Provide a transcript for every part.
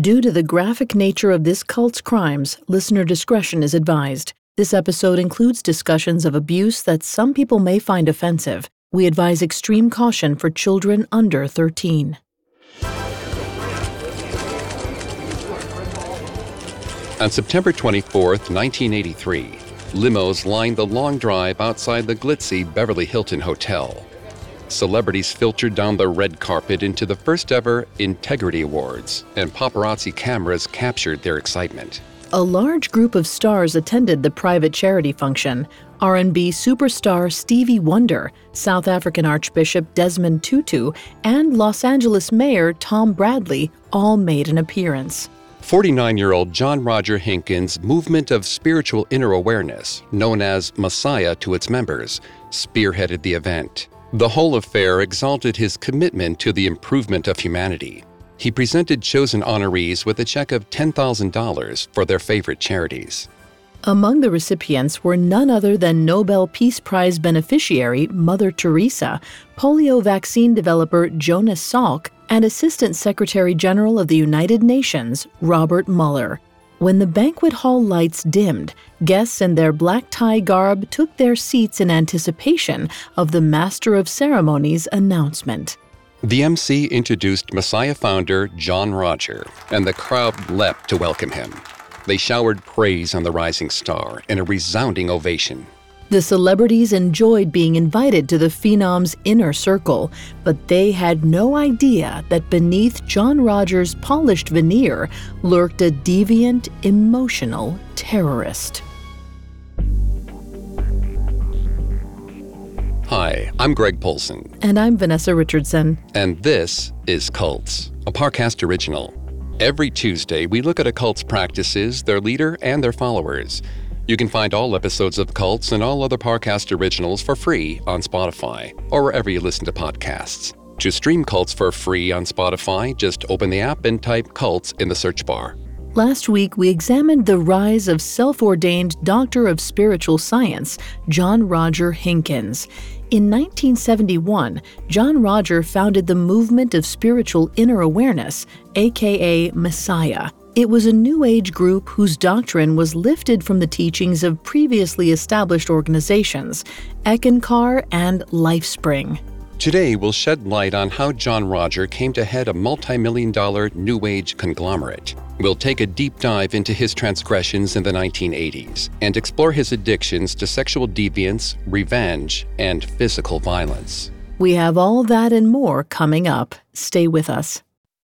Due to the graphic nature of this cult's crimes, listener discretion is advised. This episode includes discussions of abuse that some people may find offensive. We advise extreme caution for children under 13. On September 24, 1983, limos lined the long drive outside the glitzy Beverly Hilton Hotel. Celebrities filtered down the red carpet into the first ever Integrity Awards, and paparazzi cameras captured their excitement. A large group of stars attended the private charity function. R&B superstar Stevie Wonder, South African Archbishop Desmond Tutu, and Los Angeles Mayor Tom Bradley all made an appearance. 49 year old John Roger Hinkins' movement of spiritual inner awareness, known as Messiah to its members, spearheaded the event. The whole affair exalted his commitment to the improvement of humanity. He presented chosen honorees with a check of $10,000 for their favorite charities. Among the recipients were none other than Nobel Peace Prize beneficiary Mother Teresa, polio vaccine developer Jonas Salk, and Assistant Secretary General of the United Nations, Robert Muller. When the banquet hall lights dimmed, guests in their black tie garb took their seats in anticipation of the Master of Ceremonies announcement. The MC introduced Messiah founder John Roger, and the crowd leapt to welcome him. They showered praise on the rising star in a resounding ovation. The celebrities enjoyed being invited to the Phenom's inner circle, but they had no idea that beneath John Rogers' polished veneer lurked a deviant, emotional terrorist. Hi, I'm Greg Polcyn. And I'm Vanessa Richardson. And this is Cults, a Parcast original. Every Tuesday, we look at a cult's practices, their leader, and their followers. You can find all episodes of Cults and all other Parcast originals for free on Spotify or wherever you listen to podcasts. To stream Cults for free on Spotify, just open the app and type Cults in the search bar. Last week, we examined the rise of self ordained Doctor of Spiritual Science, John Roger Hinkins. In 1971, John Roger founded the Movement of Spiritual Inner Awareness, aka Messiah. It was a New Age group whose doctrine was lifted from the teachings of previously established organizations, Eckankar and Lifespring. Today, we'll shed light on how John Roger came to head a multi million dollar New Age conglomerate. We'll take a deep dive into his transgressions in the 1980s and explore his addictions to sexual deviance, revenge, and physical violence. We have all that and more coming up. Stay with us.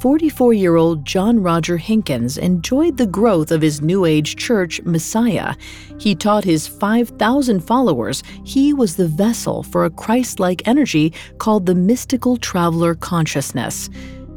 44 year old John Roger Hinkins enjoyed the growth of his New Age church, Messiah. He taught his 5,000 followers he was the vessel for a Christ like energy called the mystical traveler consciousness.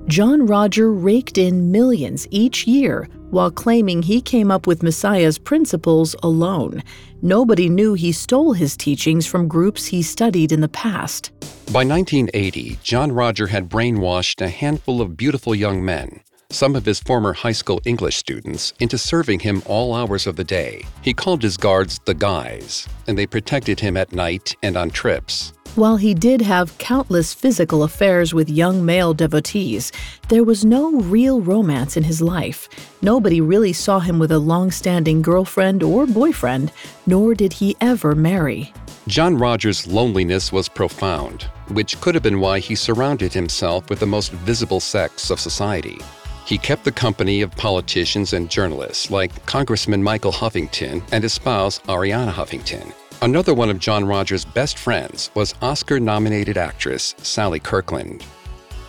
John Roger raked in millions each year while claiming he came up with Messiah's principles alone. Nobody knew he stole his teachings from groups he studied in the past. By 1980, John Roger had brainwashed a handful of beautiful young men, some of his former high school English students, into serving him all hours of the day. He called his guards the guys, and they protected him at night and on trips. While he did have countless physical affairs with young male devotees, there was no real romance in his life. Nobody really saw him with a long standing girlfriend or boyfriend, nor did he ever marry. John Rogers' loneliness was profound, which could have been why he surrounded himself with the most visible sects of society. He kept the company of politicians and journalists like Congressman Michael Huffington and his spouse Arianna Huffington. Another one of John Rogers' best friends was Oscar nominated actress Sally Kirkland.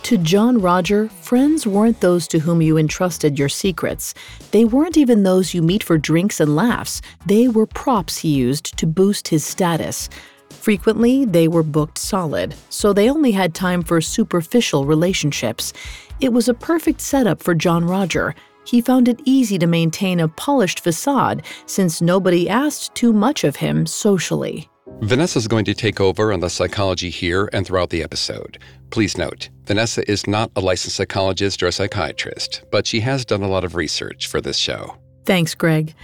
To John Roger, friends weren't those to whom you entrusted your secrets. They weren't even those you meet for drinks and laughs. They were props he used to boost his status. Frequently, they were booked solid, so they only had time for superficial relationships. It was a perfect setup for John Roger he found it easy to maintain a polished facade since nobody asked too much of him socially. Vanessa's going to take over on the psychology here and throughout the episode. Please note, Vanessa is not a licensed psychologist or psychiatrist, but she has done a lot of research for this show. Thanks, Greg.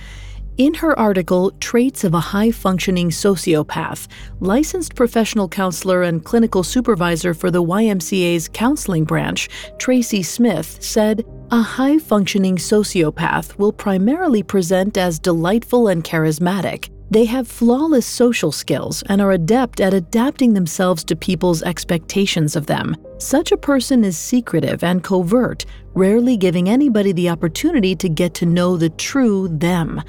In her article, Traits of a High Functioning Sociopath, licensed professional counselor and clinical supervisor for the YMCA's counseling branch, Tracy Smith, said A high functioning sociopath will primarily present as delightful and charismatic. They have flawless social skills and are adept at adapting themselves to people's expectations of them. Such a person is secretive and covert, rarely giving anybody the opportunity to get to know the true them.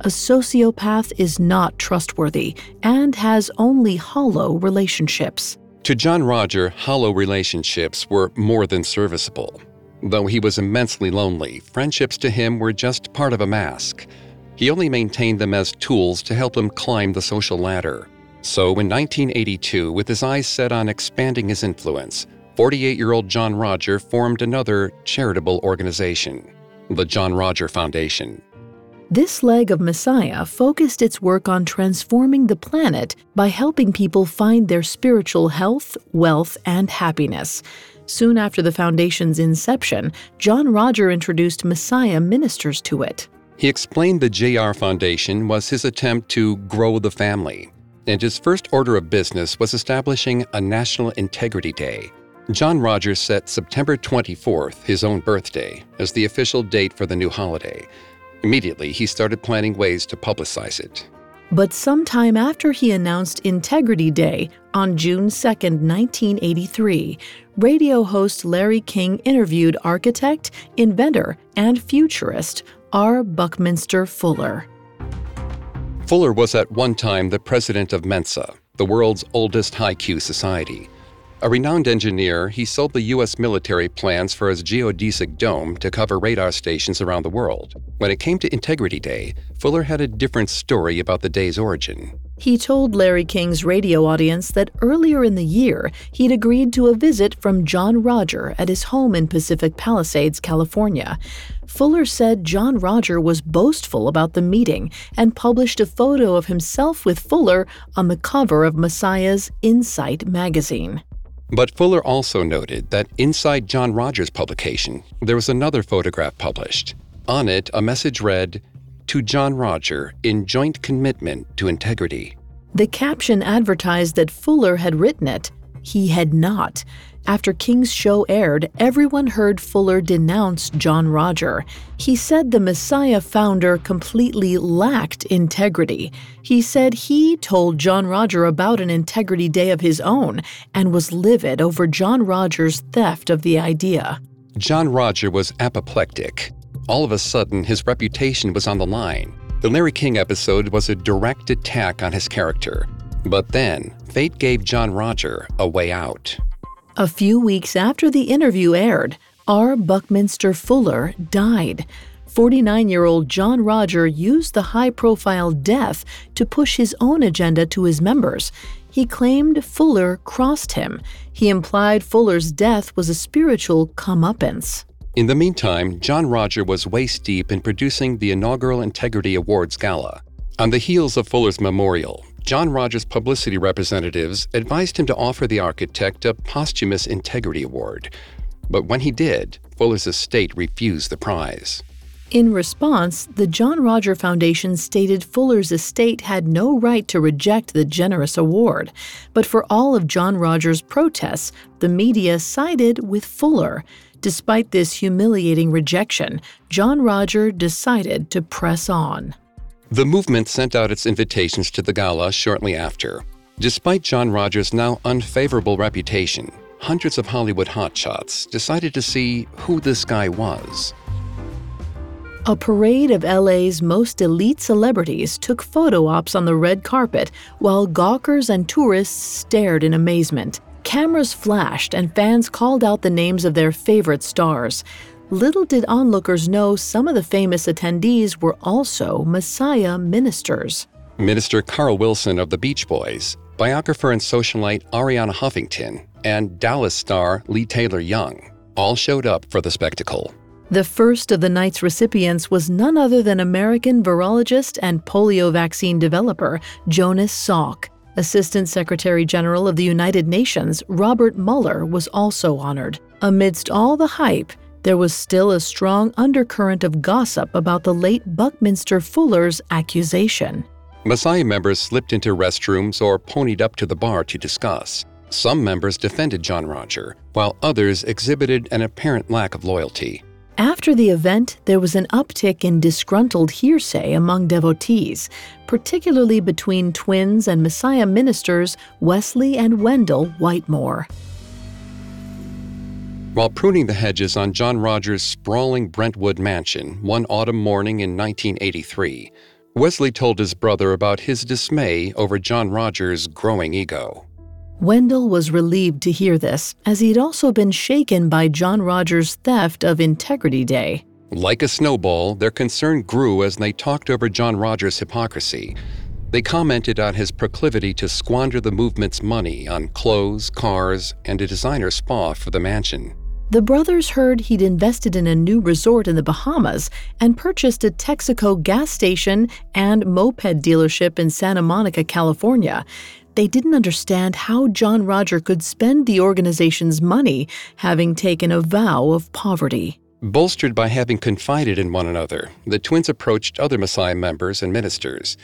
A sociopath is not trustworthy and has only hollow relationships. To John Roger, hollow relationships were more than serviceable. Though he was immensely lonely, friendships to him were just part of a mask. He only maintained them as tools to help him climb the social ladder. So, in 1982, with his eyes set on expanding his influence, 48 year old John Roger formed another charitable organization, the John Roger Foundation. This leg of Messiah focused its work on transforming the planet by helping people find their spiritual health, wealth, and happiness. Soon after the foundation's inception, John Roger introduced Messiah ministers to it. He explained the JR Foundation was his attempt to grow the family, and his first order of business was establishing a National Integrity Day. John Rogers set September 24th, his own birthday, as the official date for the new holiday. Immediately, he started planning ways to publicize it. But sometime after he announced Integrity Day on June 2, 1983, radio host Larry King interviewed architect, inventor, and futurist R. Buckminster Fuller. Fuller was at one time the president of Mensa, the world's oldest high Q society. A renowned engineer, he sold the U.S. military plans for his geodesic dome to cover radar stations around the world. When it came to Integrity Day, Fuller had a different story about the day's origin. He told Larry King's radio audience that earlier in the year, he'd agreed to a visit from John Roger at his home in Pacific Palisades, California. Fuller said John Roger was boastful about the meeting and published a photo of himself with Fuller on the cover of Messiah's Insight magazine. But Fuller also noted that inside John Rogers' publication, there was another photograph published. On it, a message read, to John Roger in joint commitment to integrity. The caption advertised that Fuller had written it. He had not. After King's show aired, everyone heard Fuller denounce John Roger. He said the Messiah founder completely lacked integrity. He said he told John Roger about an integrity day of his own and was livid over John Roger's theft of the idea. John Roger was apoplectic. All of a sudden, his reputation was on the line. The Larry King episode was a direct attack on his character. But then, fate gave John Roger a way out. A few weeks after the interview aired, R. Buckminster Fuller died. 49 year old John Roger used the high profile death to push his own agenda to his members. He claimed Fuller crossed him. He implied Fuller's death was a spiritual comeuppance. In the meantime, John Roger was waist deep in producing the inaugural Integrity Awards Gala. On the heels of Fuller's memorial, John Rogers' publicity representatives advised him to offer the architect a posthumous Integrity Award. But when he did, Fuller's estate refused the prize. In response, the John Roger Foundation stated Fuller's estate had no right to reject the generous award. But for all of John Rogers' protests, the media sided with Fuller. Despite this humiliating rejection, John Roger decided to press on. The movement sent out its invitations to the gala shortly after. Despite John Rogers' now unfavorable reputation, hundreds of Hollywood hotshots decided to see who this guy was. A parade of LA's most elite celebrities took photo ops on the red carpet while gawkers and tourists stared in amazement. Cameras flashed and fans called out the names of their favorite stars. Little did onlookers know some of the famous attendees were also Messiah ministers. Minister Carl Wilson of the Beach Boys, biographer and socialite Arianna Huffington, and Dallas star Leigh Taylor Young all showed up for the spectacle. The first of the night's recipients was none other than American virologist and polio vaccine developer Jonas Salk. Assistant Secretary General of the United Nations Robert Muller was also honored. Amidst all the hype, there was still a strong undercurrent of gossip about the late Buckminster Fuller's accusation. Messiah members slipped into restrooms or ponied up to the bar to discuss. Some members defended John Roger, while others exhibited an apparent lack of loyalty. After the event, there was an uptick in disgruntled hearsay among devotees, particularly between twins and Messiah ministers Wesley and Wendell Whitemore. While pruning the hedges on John Rogers' sprawling Brentwood mansion one autumn morning in 1983, Wesley told his brother about his dismay over John Rogers' growing ego. Wendell was relieved to hear this, as he'd also been shaken by John Rogers' theft of Integrity Day. Like a snowball, their concern grew as they talked over John Rogers' hypocrisy. They commented on his proclivity to squander the movement's money on clothes, cars, and a designer spa for the mansion. The brothers heard he'd invested in a new resort in the Bahamas and purchased a Texaco gas station and moped dealership in Santa Monica, California they didn't understand how John Roger could spend the organization's money, having taken a vow of poverty. Bolstered by having confided in one another, the twins approached other Messiah members and ministers.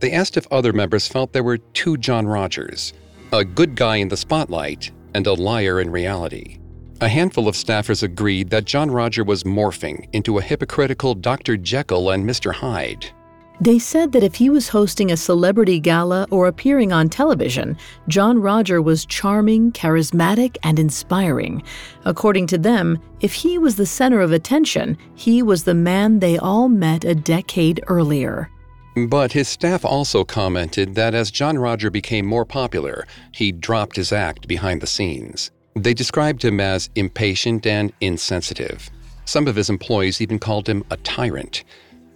They asked if other members felt there were two John Rogers a good guy in the spotlight and a liar in reality. A handful of staffers agreed that John Roger was morphing into a hypocritical Dr. Jekyll and Mr. Hyde. They said that if he was hosting a celebrity gala or appearing on television, John Roger was charming, charismatic, and inspiring. According to them, if he was the center of attention, he was the man they all met a decade earlier. But his staff also commented that as John Roger became more popular, he dropped his act behind the scenes. They described him as impatient and insensitive. Some of his employees even called him a tyrant.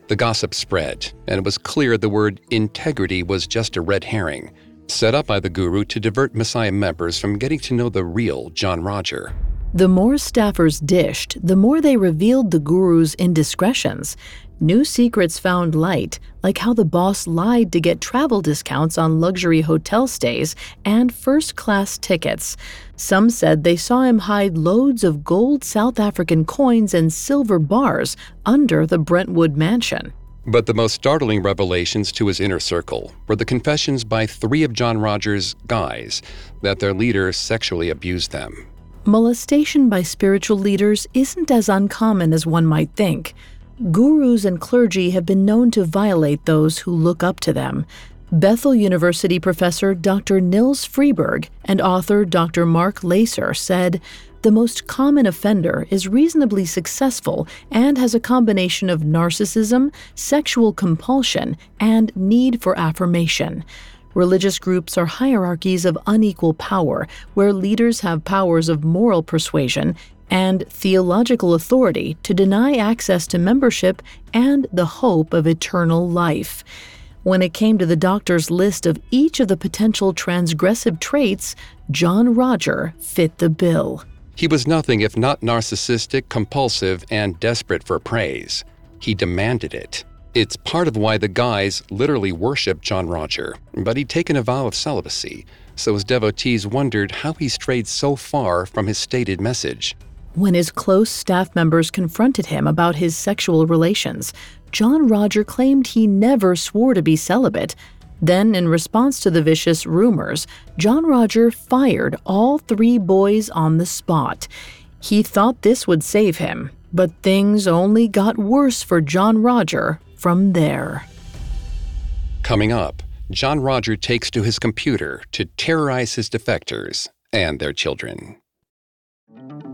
The gossip spread, and it was clear the word integrity was just a red herring, set up by the guru to divert Messiah members from getting to know the real John Roger. The more staffers dished, the more they revealed the guru's indiscretions. New secrets found light, like how the boss lied to get travel discounts on luxury hotel stays and first class tickets. Some said they saw him hide loads of gold South African coins and silver bars under the Brentwood mansion. But the most startling revelations to his inner circle were the confessions by three of John Rogers' guys that their leader sexually abused them. Molestation by spiritual leaders isn't as uncommon as one might think. Gurus and clergy have been known to violate those who look up to them. Bethel University professor Dr. Nils Friberg and author Dr. Mark Laaser said the most common offender is reasonably successful and has a combination of narcissism, sexual compulsion, and need for affirmation. Religious groups are hierarchies of unequal power, where leaders have powers of moral persuasion and theological authority to deny access to membership and the hope of eternal life. When it came to the doctor's list of each of the potential transgressive traits, John Roger fit the bill. He was nothing if not narcissistic, compulsive, and desperate for praise. He demanded it. It's part of why the guys literally worshiped John Roger, but he'd taken a vow of celibacy, so his devotees wondered how he strayed so far from his stated message. When his close staff members confronted him about his sexual relations, John Roger claimed he never swore to be celibate. Then, in response to the vicious rumors, John Roger fired all three boys on the spot. He thought this would save him, but things only got worse for John Roger from there. Coming up, John Roger takes to his computer to terrorize his defectors and their children.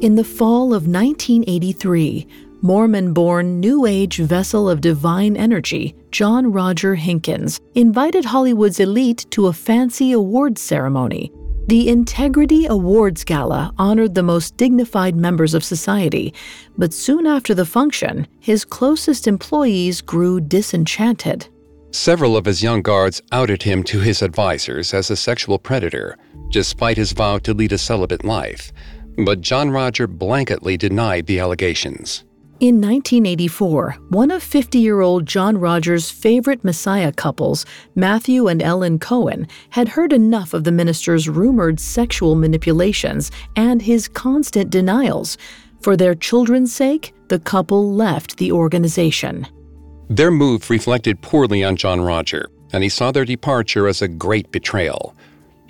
In the fall of 1983, Mormon born New Age vessel of divine energy, John Roger Hinkins, invited Hollywood's elite to a fancy awards ceremony. The Integrity Awards Gala honored the most dignified members of society, but soon after the function, his closest employees grew disenchanted. Several of his young guards outed him to his advisors as a sexual predator, despite his vow to lead a celibate life. But John Roger blanketly denied the allegations. In 1984, one of 50 year old John Rogers' favorite Messiah couples, Matthew and Ellen Cohen, had heard enough of the minister's rumored sexual manipulations and his constant denials. For their children's sake, the couple left the organization. Their move reflected poorly on John Roger, and he saw their departure as a great betrayal.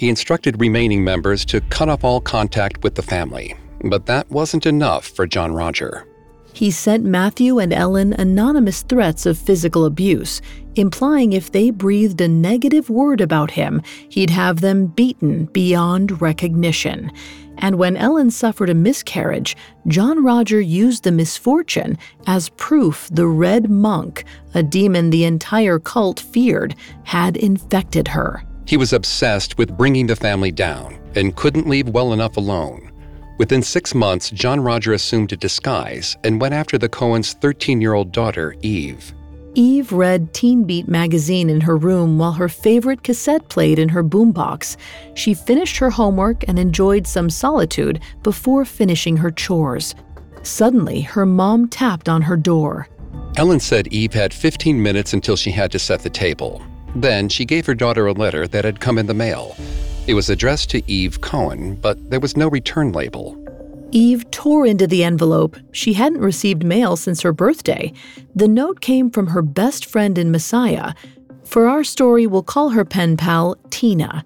He instructed remaining members to cut off all contact with the family, but that wasn't enough for John Roger. He sent Matthew and Ellen anonymous threats of physical abuse, implying if they breathed a negative word about him, he'd have them beaten beyond recognition. And when Ellen suffered a miscarriage, John Roger used the misfortune as proof the Red Monk, a demon the entire cult feared, had infected her. He was obsessed with bringing the family down and couldn't leave well enough alone. Within six months, John Roger assumed a disguise and went after the Cohens' 13 year old daughter, Eve. Eve read Teen Beat magazine in her room while her favorite cassette played in her boombox. She finished her homework and enjoyed some solitude before finishing her chores. Suddenly, her mom tapped on her door. Ellen said Eve had 15 minutes until she had to set the table. Then she gave her daughter a letter that had come in the mail. It was addressed to Eve Cohen, but there was no return label. Eve tore into the envelope. She hadn't received mail since her birthday. The note came from her best friend in Messiah. For our story, we'll call her pen pal Tina.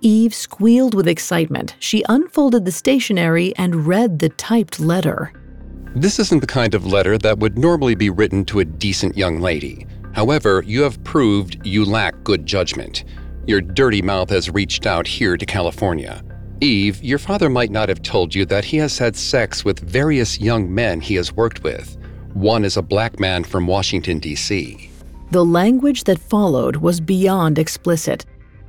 Eve squealed with excitement. She unfolded the stationery and read the typed letter. This isn't the kind of letter that would normally be written to a decent young lady. However, you have proved you lack good judgment. Your dirty mouth has reached out here to California. Eve, your father might not have told you that he has had sex with various young men he has worked with. One is a black man from Washington, D.C. The language that followed was beyond explicit.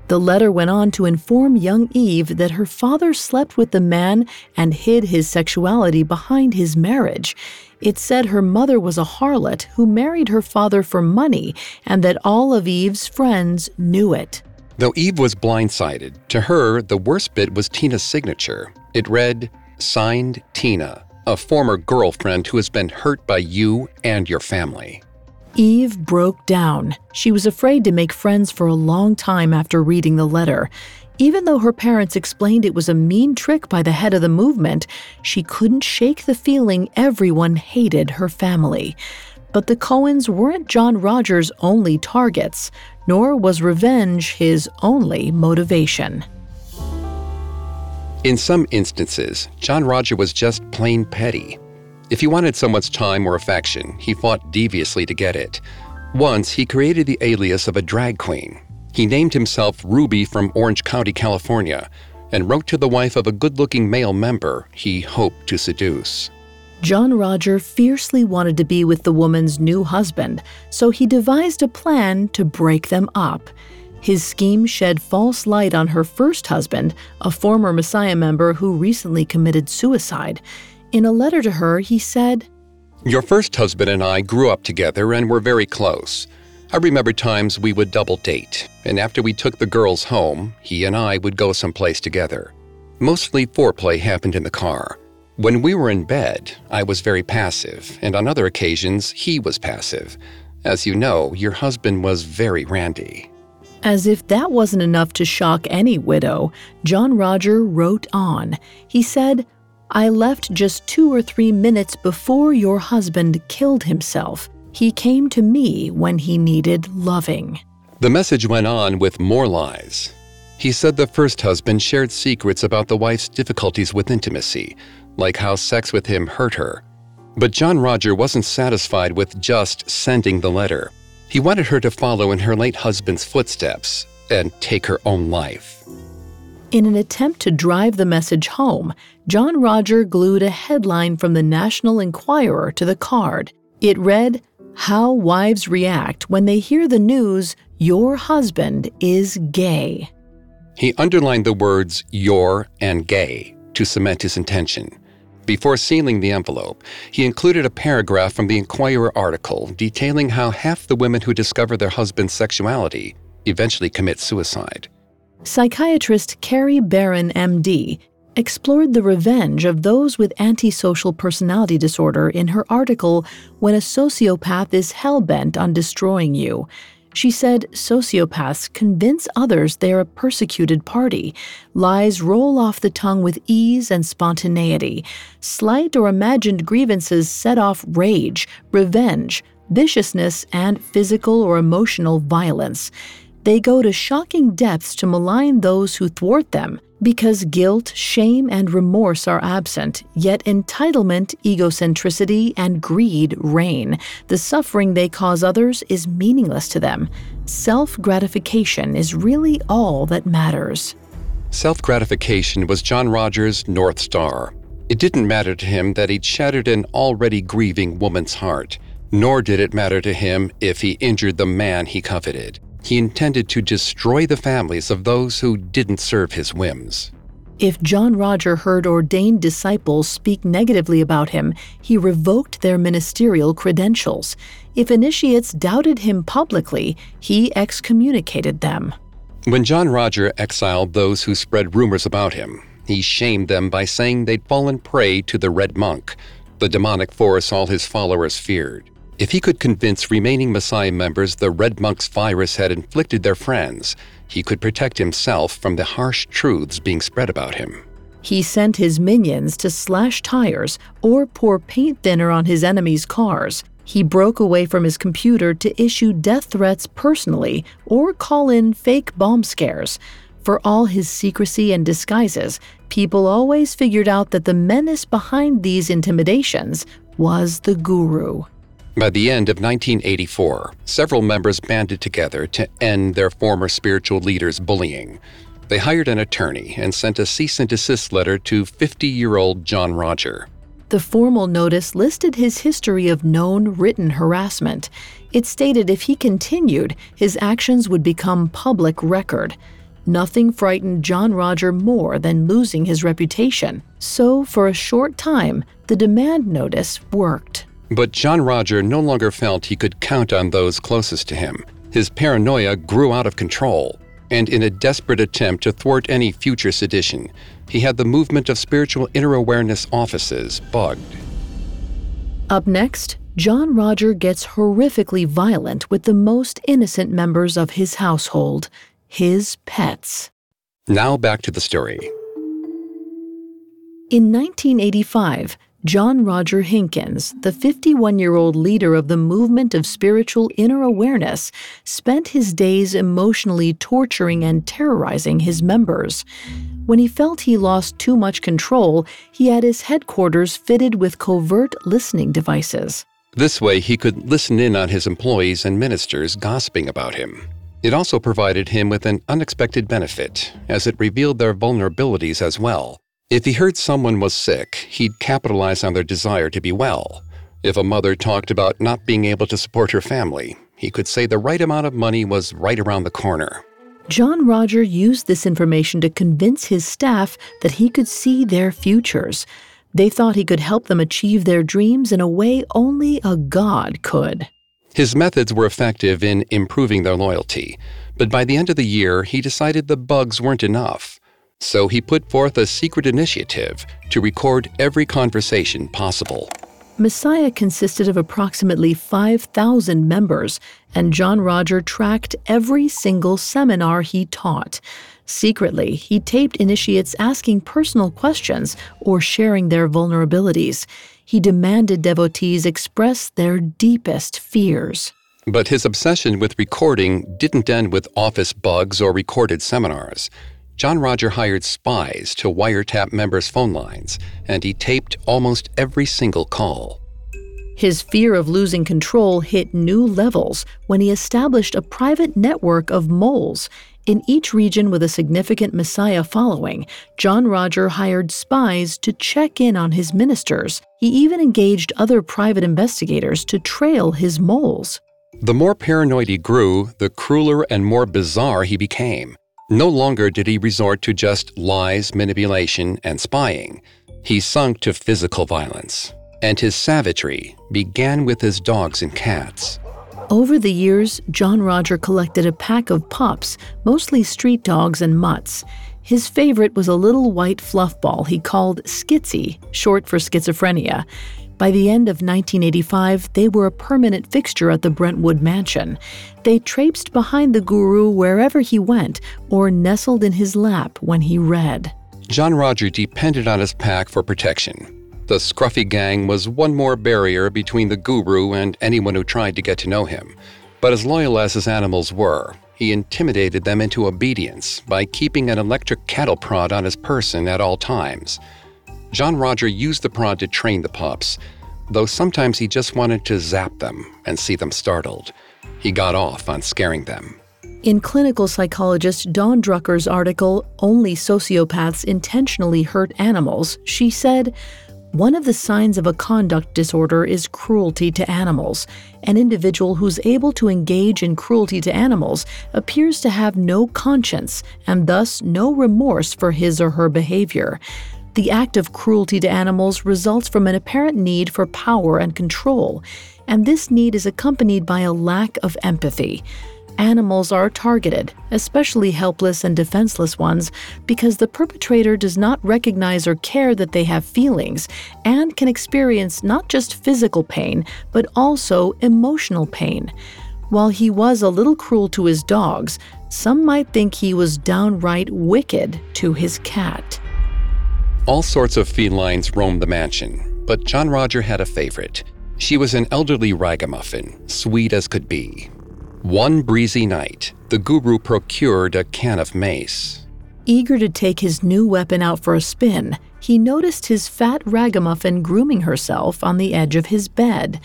The letter went on to inform young Eve that her father slept with the man and hid his sexuality behind his marriage. It said her mother was a harlot who married her father for money and that all of Eve's friends knew it. Though Eve was blindsided, to her, the worst bit was Tina's signature. It read, Signed Tina, a former girlfriend who has been hurt by you and your family. Eve broke down. She was afraid to make friends for a long time after reading the letter. Even though her parents explained it was a mean trick by the head of the movement, she couldn't shake the feeling everyone hated her family. But the Cohens weren't John Rogers' only targets, nor was revenge his only motivation. In some instances, John Roger was just plain petty. If he wanted someone's time or affection, he fought deviously to get it. Once, he created the alias of a drag queen. He named himself Ruby from Orange County, California, and wrote to the wife of a good looking male member he hoped to seduce. John Roger fiercely wanted to be with the woman's new husband, so he devised a plan to break them up. His scheme shed false light on her first husband, a former Messiah member who recently committed suicide. In a letter to her, he said, Your first husband and I grew up together and were very close. I remember times we would double date, and after we took the girls home, he and I would go someplace together. Mostly foreplay happened in the car. When we were in bed, I was very passive, and on other occasions, he was passive. As you know, your husband was very randy. As if that wasn't enough to shock any widow, John Roger wrote on. He said, I left just two or three minutes before your husband killed himself. He came to me when he needed loving. The message went on with more lies. He said the first husband shared secrets about the wife's difficulties with intimacy, like how sex with him hurt her. But John Roger wasn't satisfied with just sending the letter. He wanted her to follow in her late husband's footsteps and take her own life. In an attempt to drive the message home, John Roger glued a headline from the National Enquirer to the card. It read, How Wives React When They Hear the News Your Husband is Gay. He underlined the words your and gay to cement his intention. Before sealing the envelope, he included a paragraph from the Enquirer article detailing how half the women who discover their husband's sexuality eventually commit suicide. Psychiatrist Carrie Barron, MD, explored the revenge of those with antisocial personality disorder in her article When a Sociopath is Hell Bent on Destroying You. She said sociopaths convince others they're a persecuted party. Lies roll off the tongue with ease and spontaneity. Slight or imagined grievances set off rage, revenge, viciousness, and physical or emotional violence. They go to shocking depths to malign those who thwart them. Because guilt, shame, and remorse are absent, yet entitlement, egocentricity, and greed reign. The suffering they cause others is meaningless to them. Self gratification is really all that matters. Self gratification was John Rogers' North Star. It didn't matter to him that he'd shattered an already grieving woman's heart, nor did it matter to him if he injured the man he coveted. He intended to destroy the families of those who didn't serve his whims. If John Roger heard ordained disciples speak negatively about him, he revoked their ministerial credentials. If initiates doubted him publicly, he excommunicated them. When John Roger exiled those who spread rumors about him, he shamed them by saying they'd fallen prey to the Red Monk, the demonic force all his followers feared. If he could convince remaining Messiah members the Red Monk's virus had inflicted their friends, he could protect himself from the harsh truths being spread about him. He sent his minions to slash tires or pour paint thinner on his enemies' cars. He broke away from his computer to issue death threats personally or call in fake bomb scares. For all his secrecy and disguises, people always figured out that the menace behind these intimidations was the guru. By the end of 1984, several members banded together to end their former spiritual leader's bullying. They hired an attorney and sent a cease and desist letter to 50 year old John Roger. The formal notice listed his history of known written harassment. It stated if he continued, his actions would become public record. Nothing frightened John Roger more than losing his reputation. So, for a short time, the demand notice worked. But John Roger no longer felt he could count on those closest to him. His paranoia grew out of control, and in a desperate attempt to thwart any future sedition, he had the movement of spiritual inner awareness offices bugged. Up next, John Roger gets horrifically violent with the most innocent members of his household, his pets. Now back to the story. In 1985, John Roger Hinkins, the 51 year old leader of the movement of spiritual inner awareness, spent his days emotionally torturing and terrorizing his members. When he felt he lost too much control, he had his headquarters fitted with covert listening devices. This way, he could listen in on his employees and ministers gossiping about him. It also provided him with an unexpected benefit, as it revealed their vulnerabilities as well. If he heard someone was sick, he'd capitalize on their desire to be well. If a mother talked about not being able to support her family, he could say the right amount of money was right around the corner. John Roger used this information to convince his staff that he could see their futures. They thought he could help them achieve their dreams in a way only a god could. His methods were effective in improving their loyalty, but by the end of the year, he decided the bugs weren't enough. So he put forth a secret initiative to record every conversation possible. Messiah consisted of approximately 5,000 members, and John Roger tracked every single seminar he taught. Secretly, he taped initiates asking personal questions or sharing their vulnerabilities. He demanded devotees express their deepest fears. But his obsession with recording didn't end with office bugs or recorded seminars. John Roger hired spies to wiretap members' phone lines, and he taped almost every single call. His fear of losing control hit new levels when he established a private network of moles. In each region with a significant Messiah following, John Roger hired spies to check in on his ministers. He even engaged other private investigators to trail his moles. The more paranoid he grew, the crueler and more bizarre he became. No longer did he resort to just lies, manipulation, and spying. He sunk to physical violence. And his savagery began with his dogs and cats. Over the years, John Roger collected a pack of pups, mostly street dogs and mutts. His favorite was a little white fluff ball he called Skitsy, short for schizophrenia. By the end of 1985, they were a permanent fixture at the Brentwood mansion. They traipsed behind the guru wherever he went or nestled in his lap when he read. John Roger depended on his pack for protection. The scruffy gang was one more barrier between the guru and anyone who tried to get to know him. But as loyal as his animals were, he intimidated them into obedience by keeping an electric cattle prod on his person at all times. John Roger used the prod to train the pups, though sometimes he just wanted to zap them and see them startled. He got off on scaring them. In clinical psychologist Dawn Drucker's article, Only Sociopaths Intentionally Hurt Animals, she said, one of the signs of a conduct disorder is cruelty to animals. An individual who's able to engage in cruelty to animals appears to have no conscience and thus no remorse for his or her behavior. The act of cruelty to animals results from an apparent need for power and control, and this need is accompanied by a lack of empathy animals are targeted, especially helpless and defenseless ones, because the perpetrator does not recognize or care that they have feelings and can experience not just physical pain, but also emotional pain. While he was a little cruel to his dogs, some might think he was downright wicked to his cat. All sorts of felines roamed the mansion, but John Roger had a favorite. She was an elderly ragamuffin, sweet as could be, one breezy night, the guru procured a can of mace. Eager to take his new weapon out for a spin, he noticed his fat ragamuffin grooming herself on the edge of his bed.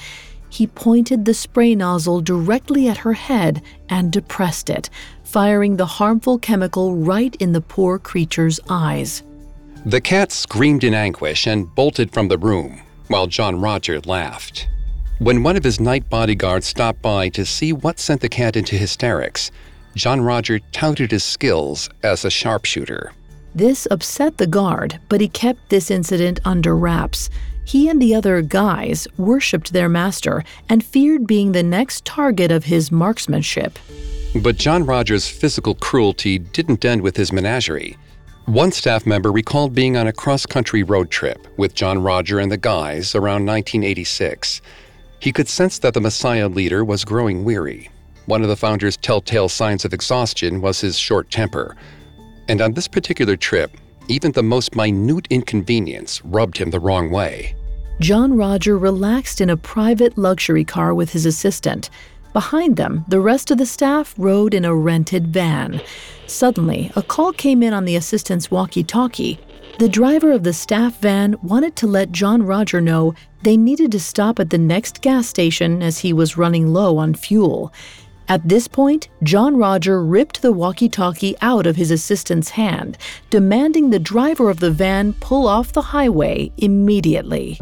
He pointed the spray nozzle directly at her head and depressed it, firing the harmful chemical right in the poor creature's eyes. The cat screamed in anguish and bolted from the room, while John Roger laughed. When one of his night bodyguards stopped by to see what sent the cat into hysterics, John Roger touted his skills as a sharpshooter. This upset the guard, but he kept this incident under wraps. He and the other guys worshipped their master and feared being the next target of his marksmanship. But John Rogers' physical cruelty didn't end with his menagerie. One staff member recalled being on a cross country road trip with John Roger and the guys around 1986. He could sense that the Messiah leader was growing weary. One of the founder's telltale signs of exhaustion was his short temper. And on this particular trip, even the most minute inconvenience rubbed him the wrong way. John Roger relaxed in a private luxury car with his assistant. Behind them, the rest of the staff rode in a rented van. Suddenly, a call came in on the assistant's walkie talkie. The driver of the staff van wanted to let John Roger know they needed to stop at the next gas station as he was running low on fuel. At this point, John Roger ripped the walkie talkie out of his assistant's hand, demanding the driver of the van pull off the highway immediately.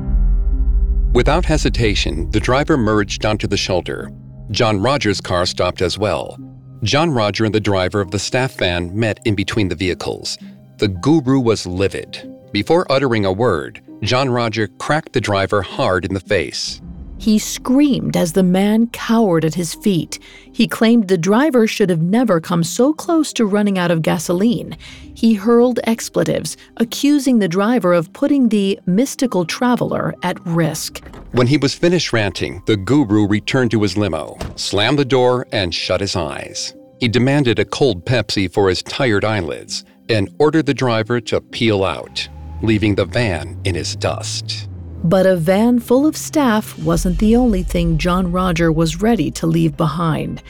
Without hesitation, the driver merged onto the shoulder. John Roger's car stopped as well. John Roger and the driver of the staff van met in between the vehicles. The guru was livid. Before uttering a word, John Roger cracked the driver hard in the face. He screamed as the man cowered at his feet. He claimed the driver should have never come so close to running out of gasoline. He hurled expletives, accusing the driver of putting the mystical traveler at risk. When he was finished ranting, the guru returned to his limo, slammed the door, and shut his eyes. He demanded a cold Pepsi for his tired eyelids and ordered the driver to peel out, leaving the van in his dust. But a van full of staff wasn't the only thing John Roger was ready to leave behind.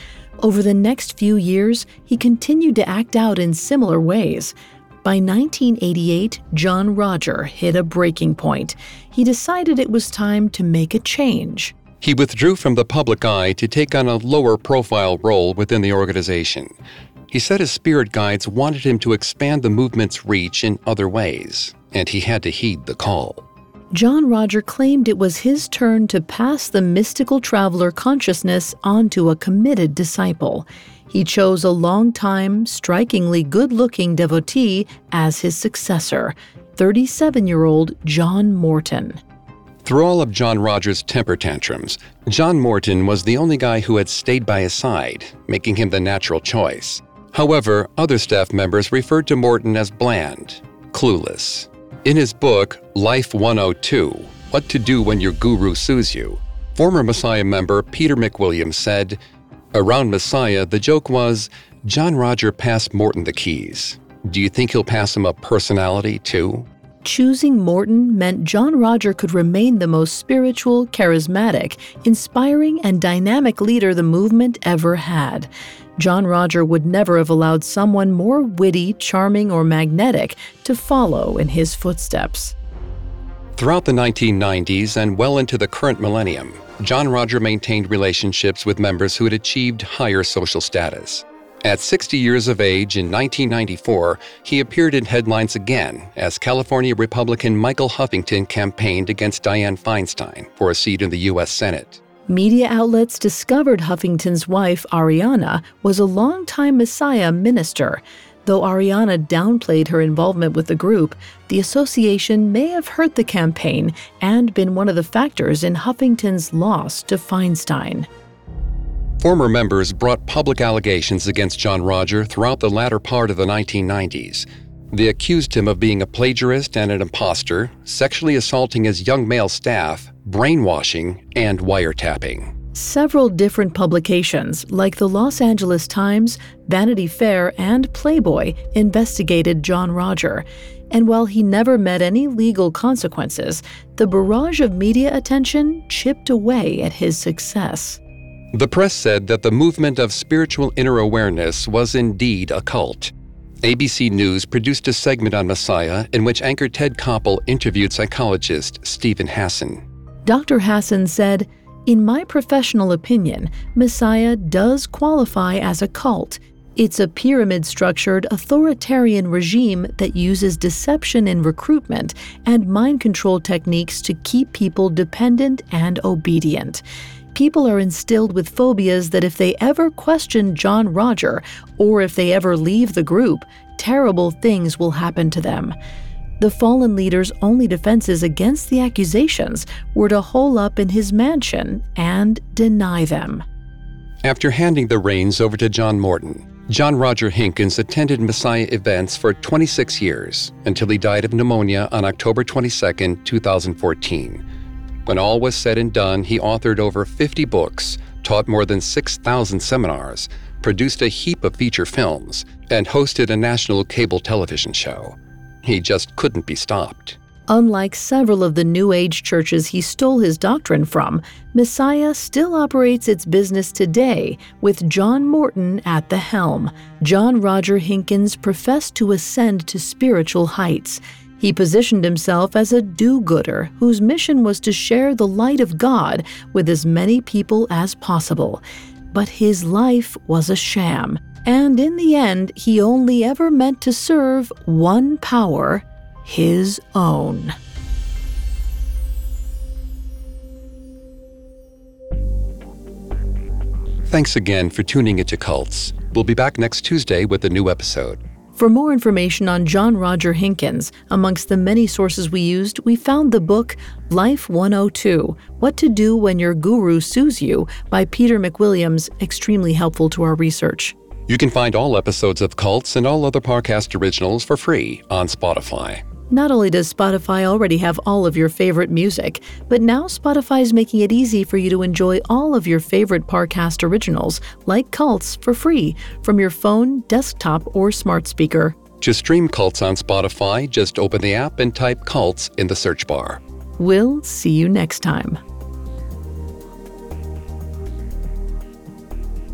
Over the next few years, he continued to act out in similar ways. By 1988, John Roger hit a breaking point. He decided it was time to make a change. He withdrew from the public eye to take on a lower profile role within the organization. He said his spirit guides wanted him to expand the movement's reach in other ways, and he had to heed the call. John Roger claimed it was his turn to pass the mystical traveler consciousness on to a committed disciple. He chose a long-time, strikingly good looking devotee as his successor, 37 year old John Morton. Through all of John Rogers' temper tantrums, John Morton was the only guy who had stayed by his side, making him the natural choice. However, other staff members referred to Morton as bland, clueless, in his book, Life 102 What to Do When Your Guru Sues You, former Messiah member Peter McWilliams said, Around Messiah, the joke was John Roger passed Morton the keys. Do you think he'll pass him a personality too? Choosing Morton meant John Roger could remain the most spiritual, charismatic, inspiring, and dynamic leader the movement ever had. John Roger would never have allowed someone more witty, charming, or magnetic to follow in his footsteps. Throughout the 1990s and well into the current millennium, John Roger maintained relationships with members who had achieved higher social status. At 60 years of age in 1994, he appeared in headlines again as California Republican Michael Huffington campaigned against Dianne Feinstein for a seat in the U.S. Senate. Media outlets discovered Huffington's wife, Arianna, was a longtime Messiah minister. Though Arianna downplayed her involvement with the group, the association may have hurt the campaign and been one of the factors in Huffington's loss to Feinstein. Former members brought public allegations against John Roger throughout the latter part of the 1990s. They accused him of being a plagiarist and an impostor, sexually assaulting his young male staff, brainwashing, and wiretapping. Several different publications, like the Los Angeles Times, Vanity Fair, and Playboy, investigated John Roger. And while he never met any legal consequences, the barrage of media attention chipped away at his success. The press said that the movement of spiritual inner awareness was indeed a cult. ABC News produced a segment on Messiah in which anchor Ted Koppel interviewed psychologist Steven Hassan. Dr. Hassan said, In my professional opinion, Messiah does qualify as a cult. It's a pyramid structured authoritarian regime that uses deception in recruitment and mind control techniques to keep people dependent and obedient people are instilled with phobias that if they ever question John Roger or if they ever leave the group, terrible things will happen to them. The fallen leader's only defenses against the accusations were to hole up in his mansion and deny them. After handing the reins over to John Morton, John Roger Hinkins attended Messiah events for 26 years until he died of pneumonia on October 22, 2014. When all was said and done, he authored over 50 books, taught more than 6,000 seminars, produced a heap of feature films, and hosted a national cable television show. He just couldn't be stopped. Unlike several of the New Age churches he stole his doctrine from, Messiah still operates its business today with John Morton at the helm. John Roger Hinkins professed to ascend to spiritual heights. He positioned himself as a do gooder whose mission was to share the light of God with as many people as possible. But his life was a sham, and in the end, he only ever meant to serve one power his own. Thanks again for tuning into Cults. We'll be back next Tuesday with a new episode. For more information on John Roger Hinkins, amongst the many sources we used, we found the book Life 102 What to Do When Your Guru Sues You by Peter McWilliams, extremely helpful to our research. You can find all episodes of Cults and all other podcast originals for free on Spotify. Not only does Spotify already have all of your favorite music, but now Spotify is making it easy for you to enjoy all of your favorite Parcast originals, like Cults, for free from your phone, desktop, or smart speaker. To stream Cults on Spotify, just open the app and type Cults in the search bar. We'll see you next time.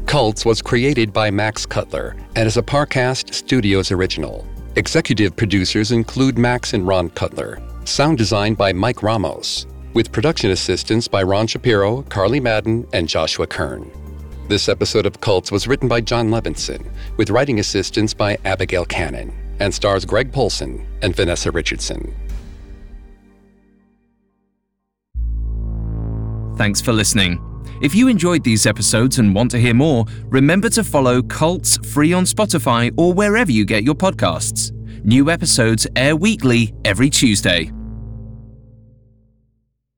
Cults was created by Max Cutler and is a Parcast Studios original. Executive producers include Max and Ron Cutler. Sound design by Mike Ramos, with production assistance by Ron Shapiro, Carly Madden, and Joshua Kern. This episode of Cults was written by John Levinson, with writing assistance by Abigail Cannon, and stars Greg Polcyn and Vanessa Richardson. Thanks for listening. If you enjoyed these episodes and want to hear more, remember to follow Cults free on Spotify or wherever you get your podcasts. New episodes air weekly every Tuesday.